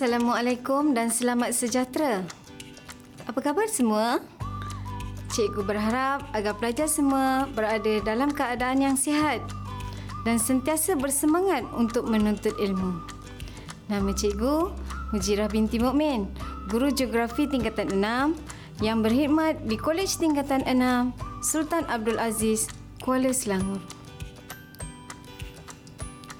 Assalamualaikum dan selamat sejahtera. Apa khabar semua? Cikgu berharap agar pelajar semua berada dalam keadaan yang sihat dan sentiasa bersemangat untuk menuntut ilmu. Nama cikgu Mujirah binti Mukmin, guru geografi tingkatan 6 yang berkhidmat di Kolej Tingkatan 6 Sultan Abdul Aziz, Kuala Selangor.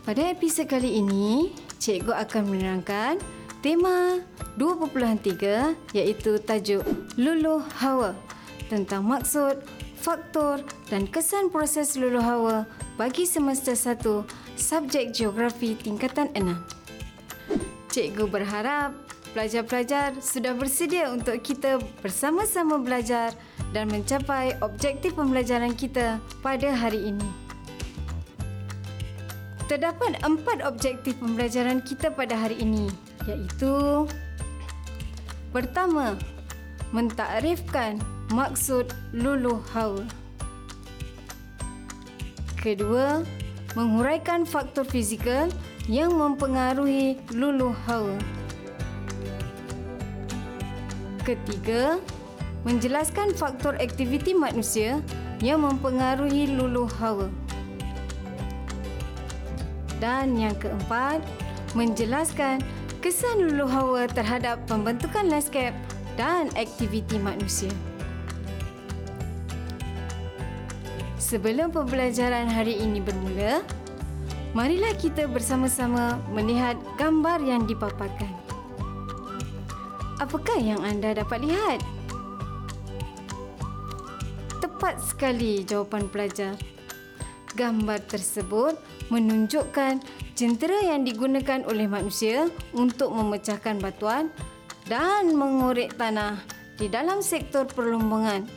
Pada episod kali ini, cikgu akan menerangkan Tema 2.3 iaitu tajuk Luluh Hawa tentang maksud, faktor dan kesan proses luluh hawa bagi semester 1 subjek geografi tingkatan 6. Cikgu berharap pelajar-pelajar sudah bersedia untuk kita bersama-sama belajar dan mencapai objektif pembelajaran kita pada hari ini. Terdapat empat objektif pembelajaran kita pada hari ini iaitu Pertama, mentakrifkan maksud luluh hawa. Kedua, menghuraikan faktor fizikal yang mempengaruhi luluh hawa. Ketiga, menjelaskan faktor aktiviti manusia yang mempengaruhi luluh hawa. Dan yang keempat, menjelaskan kesan lulu hawa terhadap pembentukan landscape dan aktiviti manusia. Sebelum pembelajaran hari ini bermula, marilah kita bersama-sama melihat gambar yang dipaparkan. Apakah yang anda dapat lihat? Tepat sekali jawapan pelajar. Gambar tersebut menunjukkan jentera yang digunakan oleh manusia untuk memecahkan batuan dan mengorek tanah di dalam sektor perlumbungan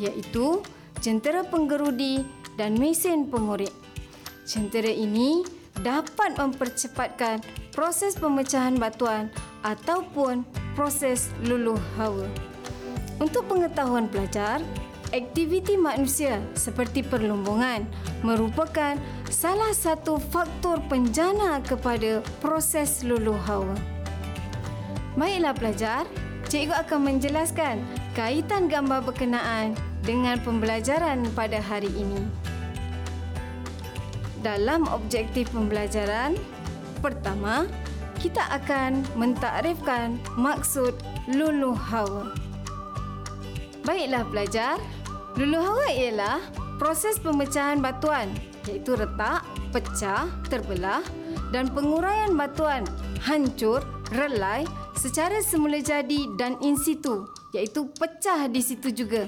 iaitu jentera penggerudi dan mesin pengorek. Jentera ini dapat mempercepatkan proses pemecahan batuan ataupun proses luluh hawa. Untuk pengetahuan pelajar, aktiviti manusia seperti perlumbungan merupakan salah satu faktor penjana kepada proses luluh hawa. Baiklah pelajar, cikgu akan menjelaskan kaitan gambar berkenaan dengan pembelajaran pada hari ini. Dalam objektif pembelajaran, pertama, kita akan mentakrifkan maksud luluh hawa. Baiklah pelajar, luluh hawa ialah proses pemecahan batuan iaitu retak, pecah, terbelah dan penguraian batuan hancur, relai secara semula jadi dan in situ iaitu pecah di situ juga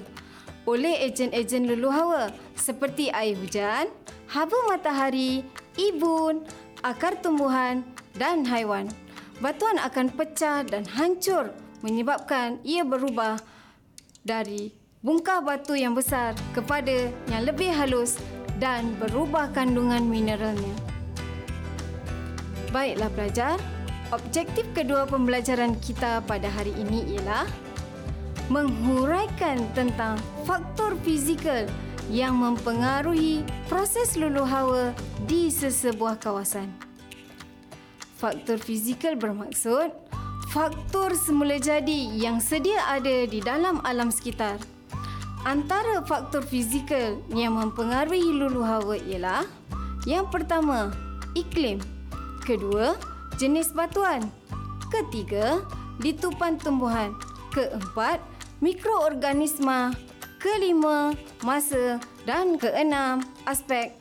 oleh ejen-ejen luluh hawa seperti air hujan, haba matahari, ibun, akar tumbuhan dan haiwan. Batuan akan pecah dan hancur menyebabkan ia berubah dari bungkah batu yang besar kepada yang lebih halus dan berubah kandungan mineralnya. Baiklah pelajar, objektif kedua pembelajaran kita pada hari ini ialah menghuraikan tentang faktor fizikal yang mempengaruhi proses luluh hawa di sesebuah kawasan. Faktor fizikal bermaksud faktor semula jadi yang sedia ada di dalam alam sekitar Antara faktor fizikal yang mempengaruhi lulu hawa ialah yang pertama, iklim. Kedua, jenis batuan. Ketiga, litupan tumbuhan. Keempat, mikroorganisma. Kelima, masa dan keenam, aspek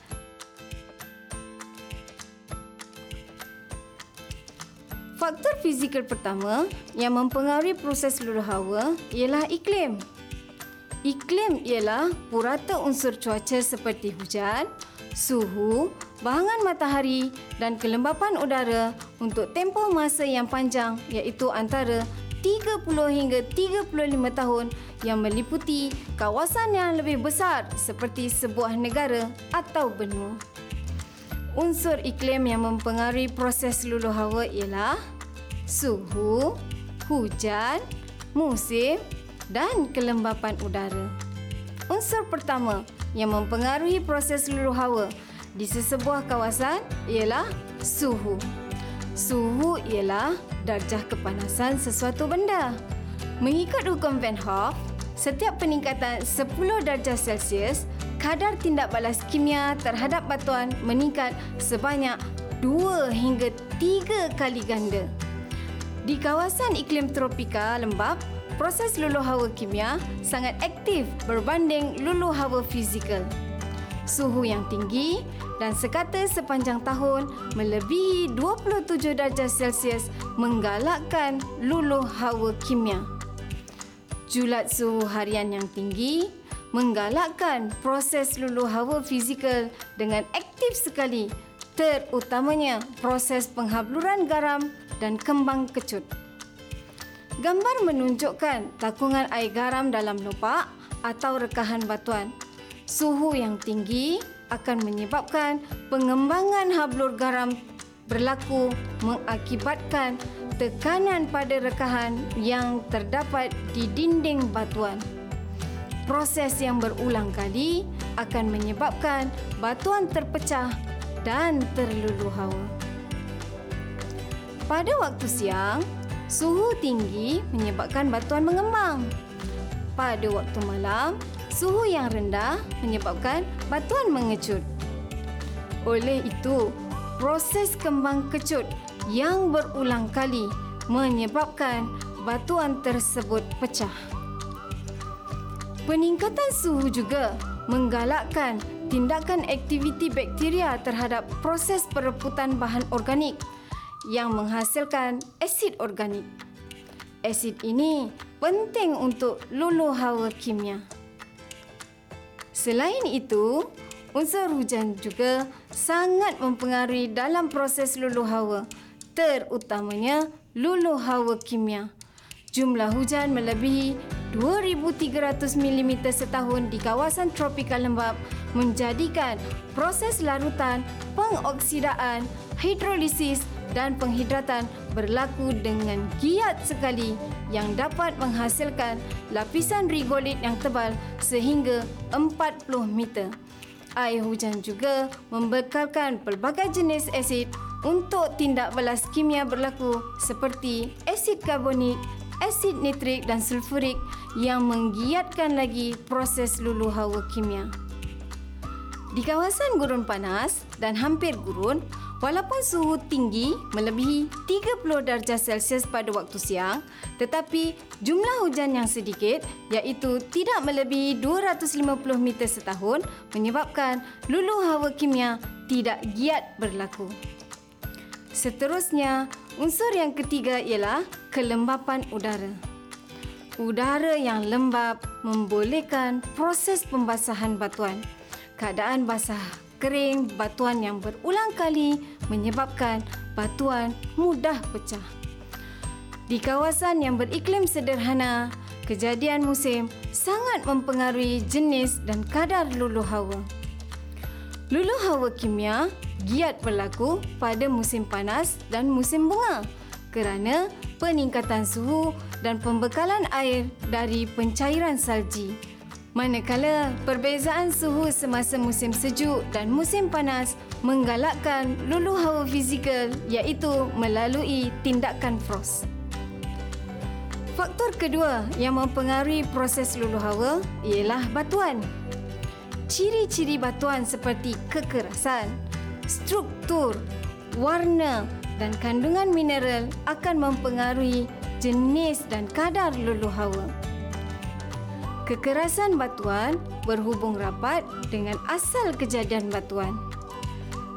Faktor fizikal pertama yang mempengaruhi proses lulu hawa ialah iklim. Iklim ialah purata unsur cuaca seperti hujan, suhu, bahangan matahari dan kelembapan udara untuk tempoh masa yang panjang iaitu antara 30 hingga 35 tahun yang meliputi kawasan yang lebih besar seperti sebuah negara atau benua. Unsur iklim yang mempengaruhi proses luluh hawa ialah suhu, hujan, musim dan kelembapan udara. Unsur pertama yang mempengaruhi proses luluh hawa di sesebuah kawasan ialah suhu. Suhu ialah darjah kepanasan sesuatu benda. Mengikut hukum Van Hoff, setiap peningkatan 10 darjah Celsius, kadar tindak balas kimia terhadap batuan meningkat sebanyak 2 hingga 3 kali ganda. Di kawasan iklim tropika lembap, proses luluh hawa kimia sangat aktif berbanding luluh hawa fizikal. Suhu yang tinggi dan sekata sepanjang tahun melebihi 27 darjah Celsius menggalakkan luluh hawa kimia. Julat suhu harian yang tinggi menggalakkan proses luluh hawa fizikal dengan aktif sekali terutamanya proses penghabluran garam dan kembang kecut. Gambar menunjukkan takungan air garam dalam lupak atau rekahan batuan. Suhu yang tinggi akan menyebabkan pengembangan hablur garam berlaku mengakibatkan tekanan pada rekahan yang terdapat di dinding batuan. Proses yang berulang kali akan menyebabkan batuan terpecah dan terluluh hawa. Pada waktu siang, Suhu tinggi menyebabkan batuan mengembang. Pada waktu malam, suhu yang rendah menyebabkan batuan mengecut. Oleh itu, proses kembang kecut yang berulang kali menyebabkan batuan tersebut pecah. Peningkatan suhu juga menggalakkan tindakan aktiviti bakteria terhadap proses perebutan bahan organik yang menghasilkan asid organik. Asid ini penting untuk luluh hawa kimia. Selain itu, unsur hujan juga sangat mempengaruhi dalam proses luluh hawa, terutamanya luluh hawa kimia. Jumlah hujan melebihi 2300 mm setahun di kawasan tropika lembap menjadikan proses larutan, pengoksidaan, hidrolisis dan penghidratan berlaku dengan giat sekali yang dapat menghasilkan lapisan rigolit yang tebal sehingga 40 meter. Air hujan juga membekalkan pelbagai jenis asid untuk tindak balas kimia berlaku seperti asid karbonik, asid nitrik dan sulfurik yang menggiatkan lagi proses luluh hawa kimia. Di kawasan gurun panas dan hampir gurun, Walaupun suhu tinggi melebihi 30 darjah Celsius pada waktu siang, tetapi jumlah hujan yang sedikit iaitu tidak melebihi 250 meter setahun menyebabkan luluh hawa kimia tidak giat berlaku. Seterusnya, unsur yang ketiga ialah kelembapan udara. Udara yang lembap membolehkan proses pembasahan batuan. Keadaan basah kering batuan yang berulang kali menyebabkan batuan mudah pecah. Di kawasan yang beriklim sederhana, kejadian musim sangat mempengaruhi jenis dan kadar luluh hawa. Luluh hawa kimia giat berlaku pada musim panas dan musim bunga kerana peningkatan suhu dan pembekalan air dari pencairan salji. Manakala perbezaan suhu semasa musim sejuk dan musim panas menggalakkan luluh hawa fizikal iaitu melalui tindakan frost. Faktor kedua yang mempengaruhi proses luluh hawa ialah batuan. Ciri-ciri batuan seperti kekerasan, struktur, warna dan kandungan mineral akan mempengaruhi jenis dan kadar luluh hawa. Kekerasan batuan berhubung rapat dengan asal kejadian batuan.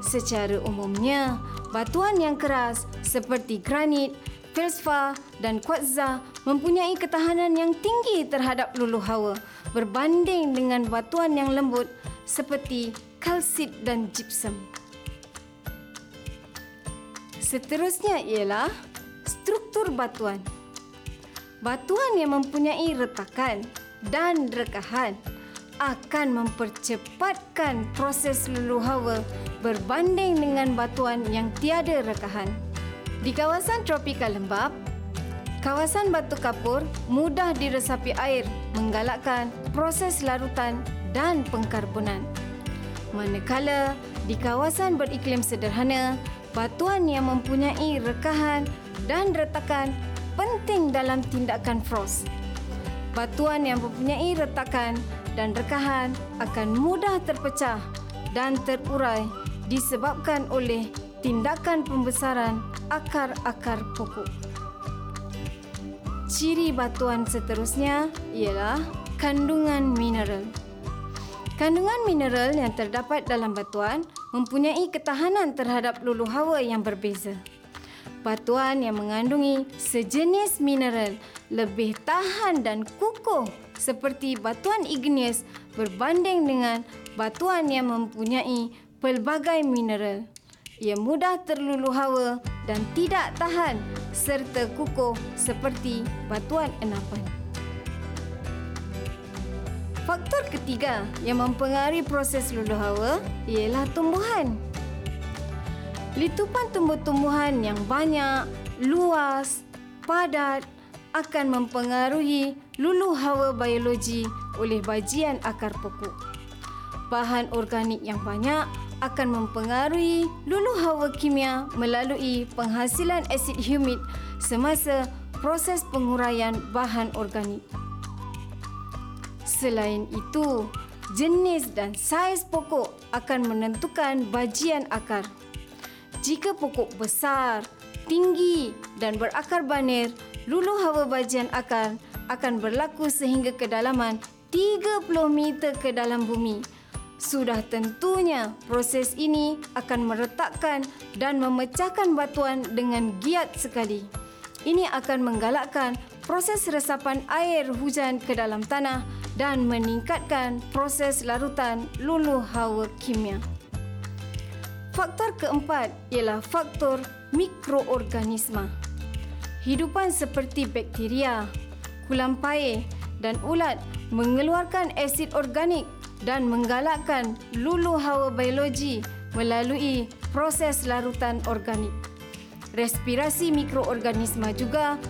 Secara umumnya, batuan yang keras seperti granit, feldspa dan kuartza mempunyai ketahanan yang tinggi terhadap luluh hawa berbanding dengan batuan yang lembut seperti kalsit dan gypsum. Seterusnya ialah struktur batuan. Batuan yang mempunyai retakan dan rekahan akan mempercepatkan proses luluh hawa berbanding dengan batuan yang tiada rekahan. Di kawasan tropika lembap, kawasan batu kapur mudah diresapi air menggalakkan proses larutan dan pengkarbonan. Manakala di kawasan beriklim sederhana, batuan yang mempunyai rekahan dan retakan penting dalam tindakan frost. Batuan yang mempunyai retakan dan rekahan akan mudah terpecah dan terurai disebabkan oleh tindakan pembesaran akar-akar pokok. Ciri batuan seterusnya ialah kandungan mineral. Kandungan mineral yang terdapat dalam batuan mempunyai ketahanan terhadap lulu hawa yang berbeza. Batuan yang mengandungi sejenis mineral lebih tahan dan kukuh seperti batuan igneous berbanding dengan batuan yang mempunyai pelbagai mineral. Ia mudah terlulu hawa dan tidak tahan serta kukuh seperti batuan enapan. Faktor ketiga yang mempengaruhi proses lulu hawa ialah tumbuhan. Litupan tumbuh-tumbuhan yang banyak, luas, padat akan mempengaruhi lulu hawa biologi oleh bajian akar pokok. Bahan organik yang banyak akan mempengaruhi lulu hawa kimia melalui penghasilan asid humid semasa proses penguraian bahan organik. Selain itu, jenis dan saiz pokok akan menentukan bajian akar. Jika pokok besar, tinggi dan berakar banir, lulu hawa bajian akar akan berlaku sehingga kedalaman 30 meter ke dalam bumi. Sudah tentunya proses ini akan meretakkan dan memecahkan batuan dengan giat sekali. Ini akan menggalakkan proses resapan air hujan ke dalam tanah dan meningkatkan proses larutan lulu hawa kimia. Faktor keempat ialah faktor mikroorganisma. Hidupan seperti bakteria, kulam pair dan ulat mengeluarkan asid organik dan menggalakkan lulu hawa biologi melalui proses larutan organik. Respirasi mikroorganisma juga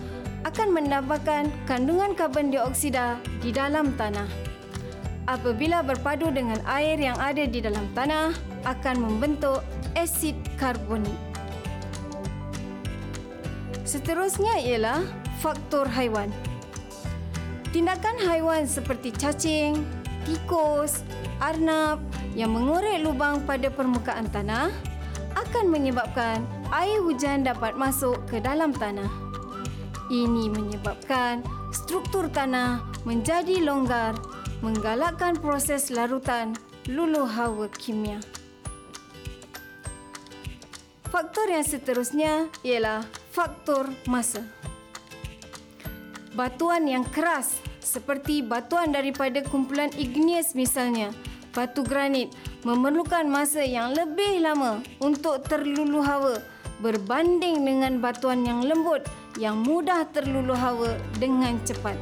akan menambahkan kandungan karbon dioksida di dalam tanah. Apabila berpadu dengan air yang ada di dalam tanah, akan membentuk asid karbonik. Seterusnya ialah faktor haiwan. Tindakan haiwan seperti cacing, tikus, arnab yang mengorek lubang pada permukaan tanah akan menyebabkan air hujan dapat masuk ke dalam tanah. Ini menyebabkan struktur tanah menjadi longgar, menggalakkan proses larutan lulu hawa kimia. Faktor yang seterusnya ialah faktor masa. Batuan yang keras seperti batuan daripada kumpulan igneous misalnya, batu granit memerlukan masa yang lebih lama untuk terlulu hawa berbanding dengan batuan yang lembut yang mudah terlulu hawa dengan cepat.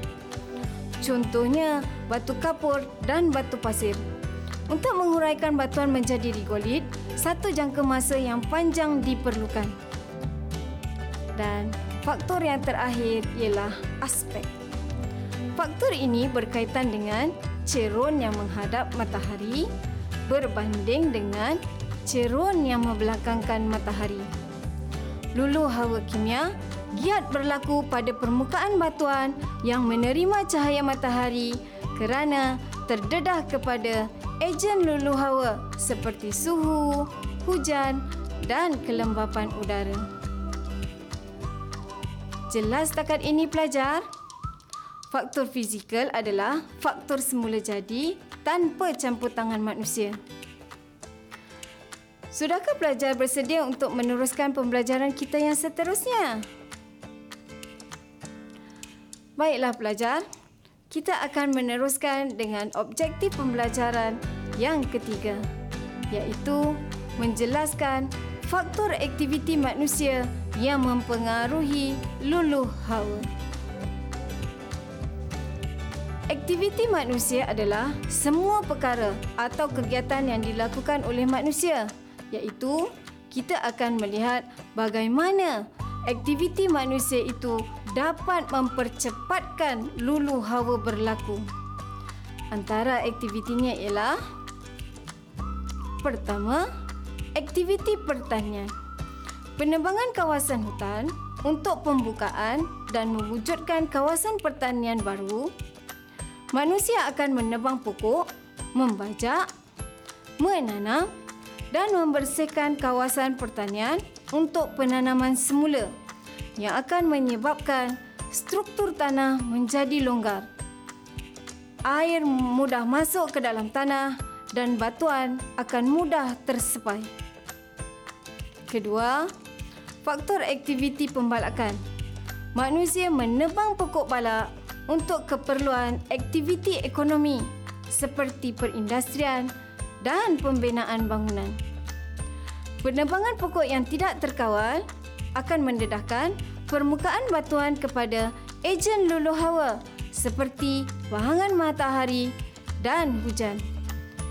Contohnya, batu kapur dan batu pasir. Untuk menguraikan batuan menjadi rigolit, satu jangka masa yang panjang diperlukan. Dan faktor yang terakhir ialah aspek. Faktor ini berkaitan dengan cerun yang menghadap matahari berbanding dengan cerun yang membelakangkan matahari. Lulu hawa kimia giat berlaku pada permukaan batuan yang menerima cahaya matahari kerana terdedah kepada ejen lulu hawa seperti suhu, hujan dan kelembapan udara. Jelas takat ini pelajar? Faktor fizikal adalah faktor semula jadi tanpa campur tangan manusia. Sudahkah pelajar bersedia untuk meneruskan pembelajaran kita yang seterusnya? Baiklah pelajar, kita akan meneruskan dengan objektif pembelajaran yang ketiga, iaitu menjelaskan faktor aktiviti manusia yang mempengaruhi luluh hawa. Aktiviti manusia adalah semua perkara atau kegiatan yang dilakukan oleh manusia, iaitu kita akan melihat bagaimana aktiviti manusia itu dapat mempercepatkan lulu hawa berlaku. Antara aktivitinya ialah pertama, aktiviti pertanian. Penebangan kawasan hutan untuk pembukaan dan mewujudkan kawasan pertanian baru, manusia akan menebang pokok, membajak, menanam dan membersihkan kawasan pertanian untuk penanaman semula yang akan menyebabkan struktur tanah menjadi longgar. Air mudah masuk ke dalam tanah dan batuan akan mudah tersepai. Kedua, faktor aktiviti pembalakan. Manusia menebang pokok balak untuk keperluan aktiviti ekonomi seperti perindustrian dan pembinaan bangunan. Penebangan pokok yang tidak terkawal akan mendedahkan permukaan batuan kepada ejen luluh hawa seperti wahangan matahari dan hujan.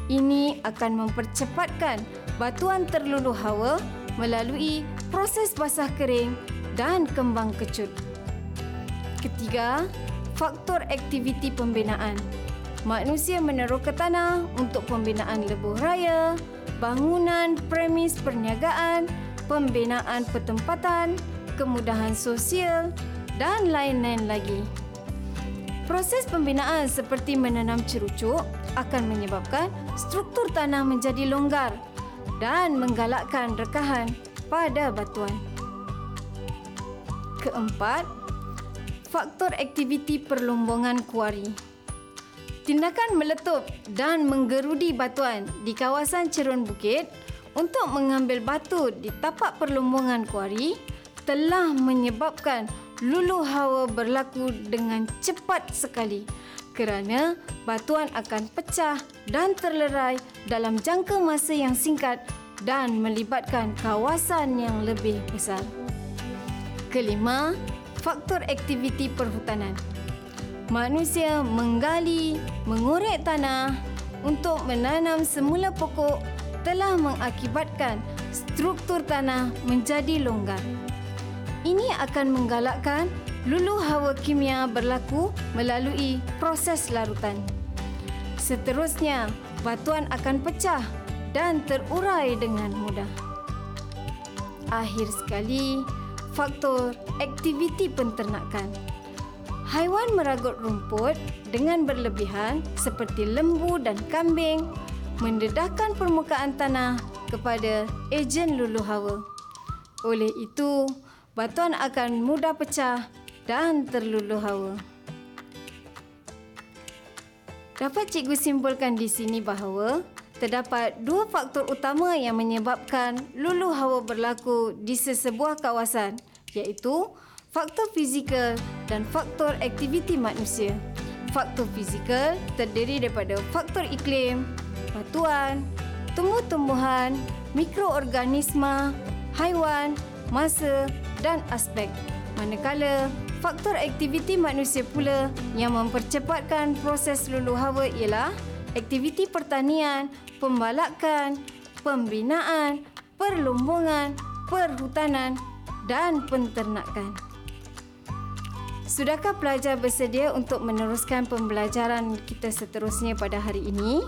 Ini akan mempercepatkan batuan terluluh hawa melalui proses basah kering dan kembang kecut. Ketiga, faktor aktiviti pembinaan. Manusia menaruh ke tanah untuk pembinaan lebuh raya, bangunan premis perniagaan, pembinaan pertempatan, kemudahan sosial dan lain-lain lagi. Proses pembinaan seperti menanam cerucuk akan menyebabkan struktur tanah menjadi longgar dan menggalakkan rekahan pada batuan. Keempat, faktor aktiviti perlombongan kuari. Tindakan meletup dan menggerudi batuan di kawasan cerun bukit untuk mengambil batu di tapak perlombongan kuari telah menyebabkan lulu hawa berlaku dengan cepat sekali kerana batuan akan pecah dan terlerai dalam jangka masa yang singkat dan melibatkan kawasan yang lebih besar. Kelima, faktor aktiviti perhutanan. Manusia menggali, mengorek tanah untuk menanam semula pokok telah mengakibatkan struktur tanah menjadi longgar. Ini akan menggalakkan lulu hawa kimia berlaku melalui proses larutan. Seterusnya, batuan akan pecah dan terurai dengan mudah. Akhir sekali, faktor aktiviti penternakan. Haiwan meragut rumput dengan berlebihan seperti lembu dan kambing mendedahkan permukaan tanah kepada ejen lulu hawa. Oleh itu, batuan akan mudah pecah dan terluluh hawa. Dapat cikgu simpulkan di sini bahawa terdapat dua faktor utama yang menyebabkan lulu hawa berlaku di sesebuah kawasan iaitu faktor fizikal dan faktor aktiviti manusia. Faktor fizikal terdiri daripada faktor iklim, batuan, tumbuh-tumbuhan, mikroorganisma, haiwan, masa dan aspek. Manakala faktor aktiviti manusia pula yang mempercepatkan proses lulu hawa ialah aktiviti pertanian, pembalakan, pembinaan, perlumbungan, perhutanan dan penternakan. Sudahkah pelajar bersedia untuk meneruskan pembelajaran kita seterusnya pada hari ini?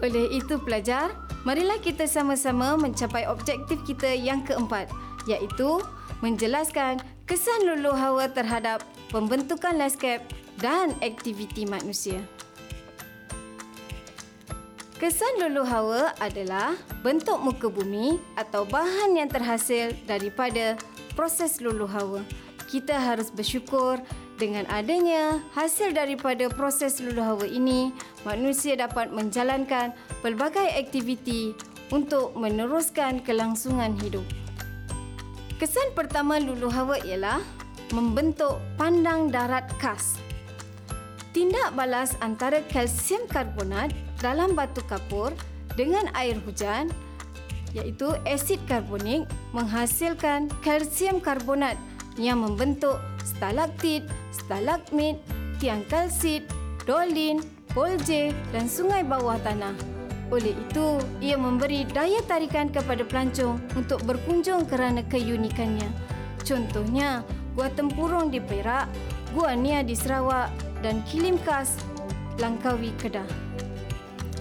Oleh itu pelajar, marilah kita sama-sama mencapai objektif kita yang keempat, iaitu menjelaskan kesan lulu hawa terhadap pembentukan lanskap dan aktiviti manusia. Kesan lulu hawa adalah bentuk muka bumi atau bahan yang terhasil daripada proses lulu hawa. Kita harus bersyukur dengan adanya hasil daripada proses lulu hawa ini, manusia dapat menjalankan pelbagai aktiviti untuk meneruskan kelangsungan hidup. Kesan pertama lulu hawa ialah membentuk pandang darat khas. Tindak balas antara kalsium karbonat dalam batu kapur dengan air hujan iaitu asid karbonik menghasilkan kalsium karbonat yang membentuk stalaktit, stalagmit, tiang kalsit, dolin, polje dan sungai bawah tanah. Oleh itu, ia memberi daya tarikan kepada pelancong untuk berkunjung kerana keunikannya. Contohnya, Gua Tempurung di Perak, Gua Nia di Sarawak dan Kilim Kas Langkawi Kedah.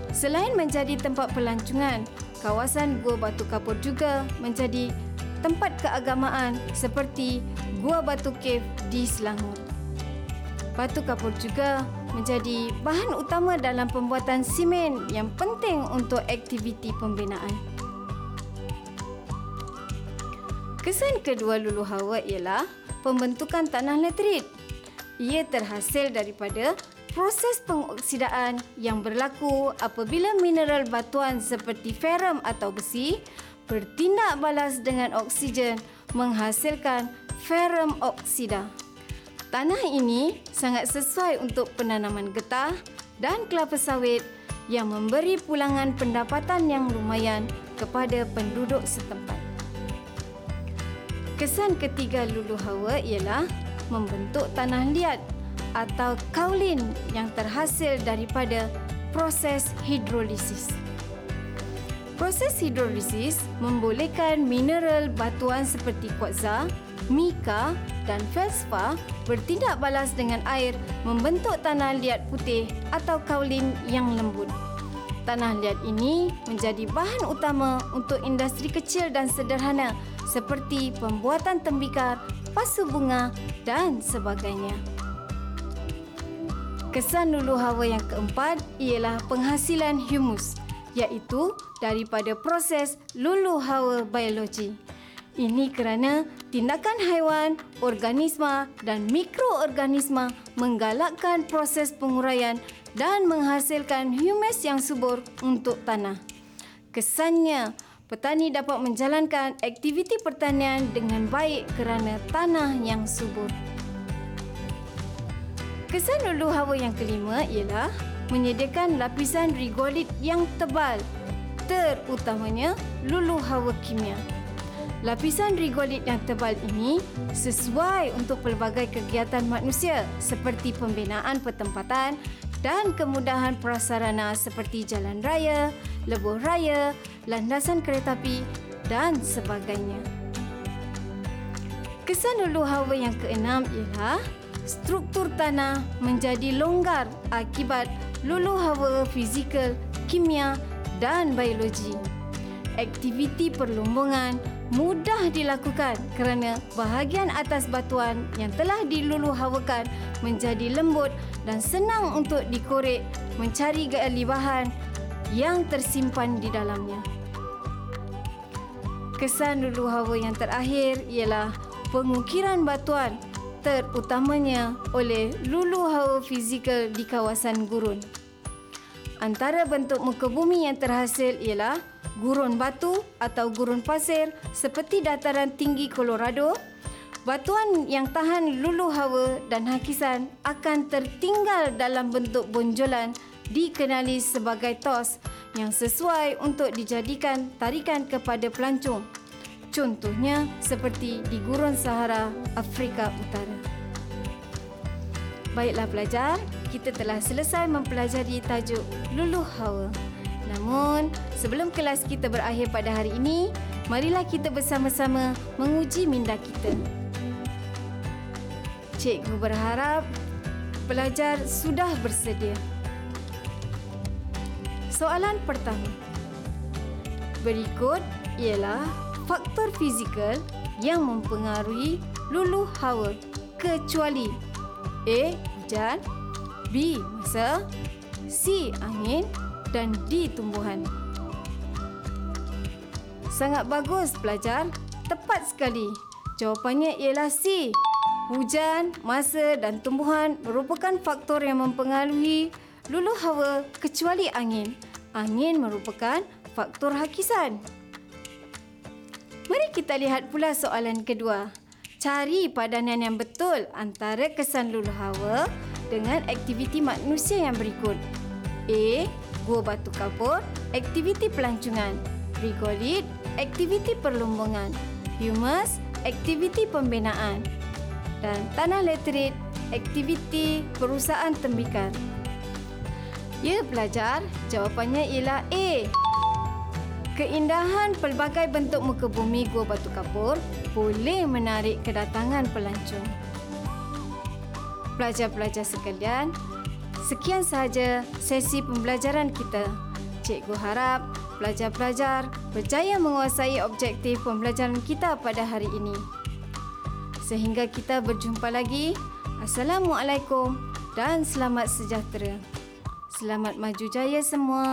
Selain menjadi tempat pelancongan, kawasan Gua Batu Kapur juga menjadi tempat keagamaan seperti Gua Batu Cave di Selangor. Batu kapur juga menjadi bahan utama dalam pembuatan simen yang penting untuk aktiviti pembinaan. Kesan kedua lulu hawa ialah pembentukan tanah letrit. Ia terhasil daripada proses pengoksidaan yang berlaku apabila mineral batuan seperti ferrum atau besi bertindak balas dengan oksigen menghasilkan ferrum oksida. Tanah ini sangat sesuai untuk penanaman getah dan kelapa sawit yang memberi pulangan pendapatan yang lumayan kepada penduduk setempat. Kesan ketiga lulu hawa ialah membentuk tanah liat atau kaulin yang terhasil daripada proses hidrolisis. Proses hidrolisis membolehkan mineral batuan seperti kuartza, mika dan feldspa bertindak balas dengan air membentuk tanah liat putih atau kaulin yang lembut. Tanah liat ini menjadi bahan utama untuk industri kecil dan sederhana seperti pembuatan tembikar, pasu bunga dan sebagainya. Kesan lulu hawa yang keempat ialah penghasilan humus iaitu daripada proses lulu hawa biologi. Ini kerana tindakan haiwan, organisma dan mikroorganisma menggalakkan proses penguraian dan menghasilkan humus yang subur untuk tanah. Kesannya, petani dapat menjalankan aktiviti pertanian dengan baik kerana tanah yang subur. Kesan lulu hawa yang kelima ialah menyediakan lapisan rigolit yang tebal, terutamanya lulu hawa kimia. Lapisan rigolit yang tebal ini sesuai untuk pelbagai kegiatan manusia seperti pembinaan pertempatan dan kemudahan prasarana seperti jalan raya, lebuh raya, landasan kereta api dan sebagainya. Kesan lulu hawa yang keenam ialah struktur tanah menjadi longgar akibat lulu hawa fizikal, kimia dan biologi. Aktiviti perlumbungan mudah dilakukan kerana bahagian atas batuan yang telah diluluhawakan menjadi lembut dan senang untuk dikorek mencari gali bahan yang tersimpan di dalamnya. Kesan lulu hawa yang terakhir ialah pengukiran batuan terutamanya oleh lulu hawa fizikal di kawasan gurun. Antara bentuk muka bumi yang terhasil ialah gurun batu atau gurun pasir seperti dataran tinggi Colorado. Batuan yang tahan lulu hawa dan hakisan akan tertinggal dalam bentuk bonjolan dikenali sebagai tos yang sesuai untuk dijadikan tarikan kepada pelancong. Contohnya seperti di gurun Sahara, Afrika Utara. Baiklah pelajar, kita telah selesai mempelajari tajuk luluh hawa. Namun, sebelum kelas kita berakhir pada hari ini, marilah kita bersama-sama menguji minda kita. Cikgu berharap pelajar sudah bersedia. Soalan pertama. Berikut ialah faktor fizikal yang mempengaruhi luluh hawa kecuali A. Hujan B. Masa C. Angin dan D. Tumbuhan Sangat bagus pelajar Tepat sekali Jawapannya ialah C. Hujan, masa dan tumbuhan merupakan faktor yang mempengaruhi lulu hawa kecuali angin. Angin merupakan faktor hakisan. Mari kita lihat pula soalan kedua. Cari padanan yang betul antara kesan lulu hawa dengan aktiviti manusia yang berikut. A. Gua batu kapur, aktiviti pelancongan. Rigolit, aktiviti perlumbungan. Humus, aktiviti pembinaan. Dan tanah letrit, aktiviti perusahaan tembikar. Ya, pelajar, jawapannya ialah A. Keindahan pelbagai bentuk muka bumi Gua Batu Kapur boleh menarik kedatangan pelancong pelajar-pelajar sekalian, sekian sahaja sesi pembelajaran kita. Cikgu harap pelajar-pelajar berjaya menguasai objektif pembelajaran kita pada hari ini. Sehingga kita berjumpa lagi. Assalamualaikum dan selamat sejahtera. Selamat maju jaya semua.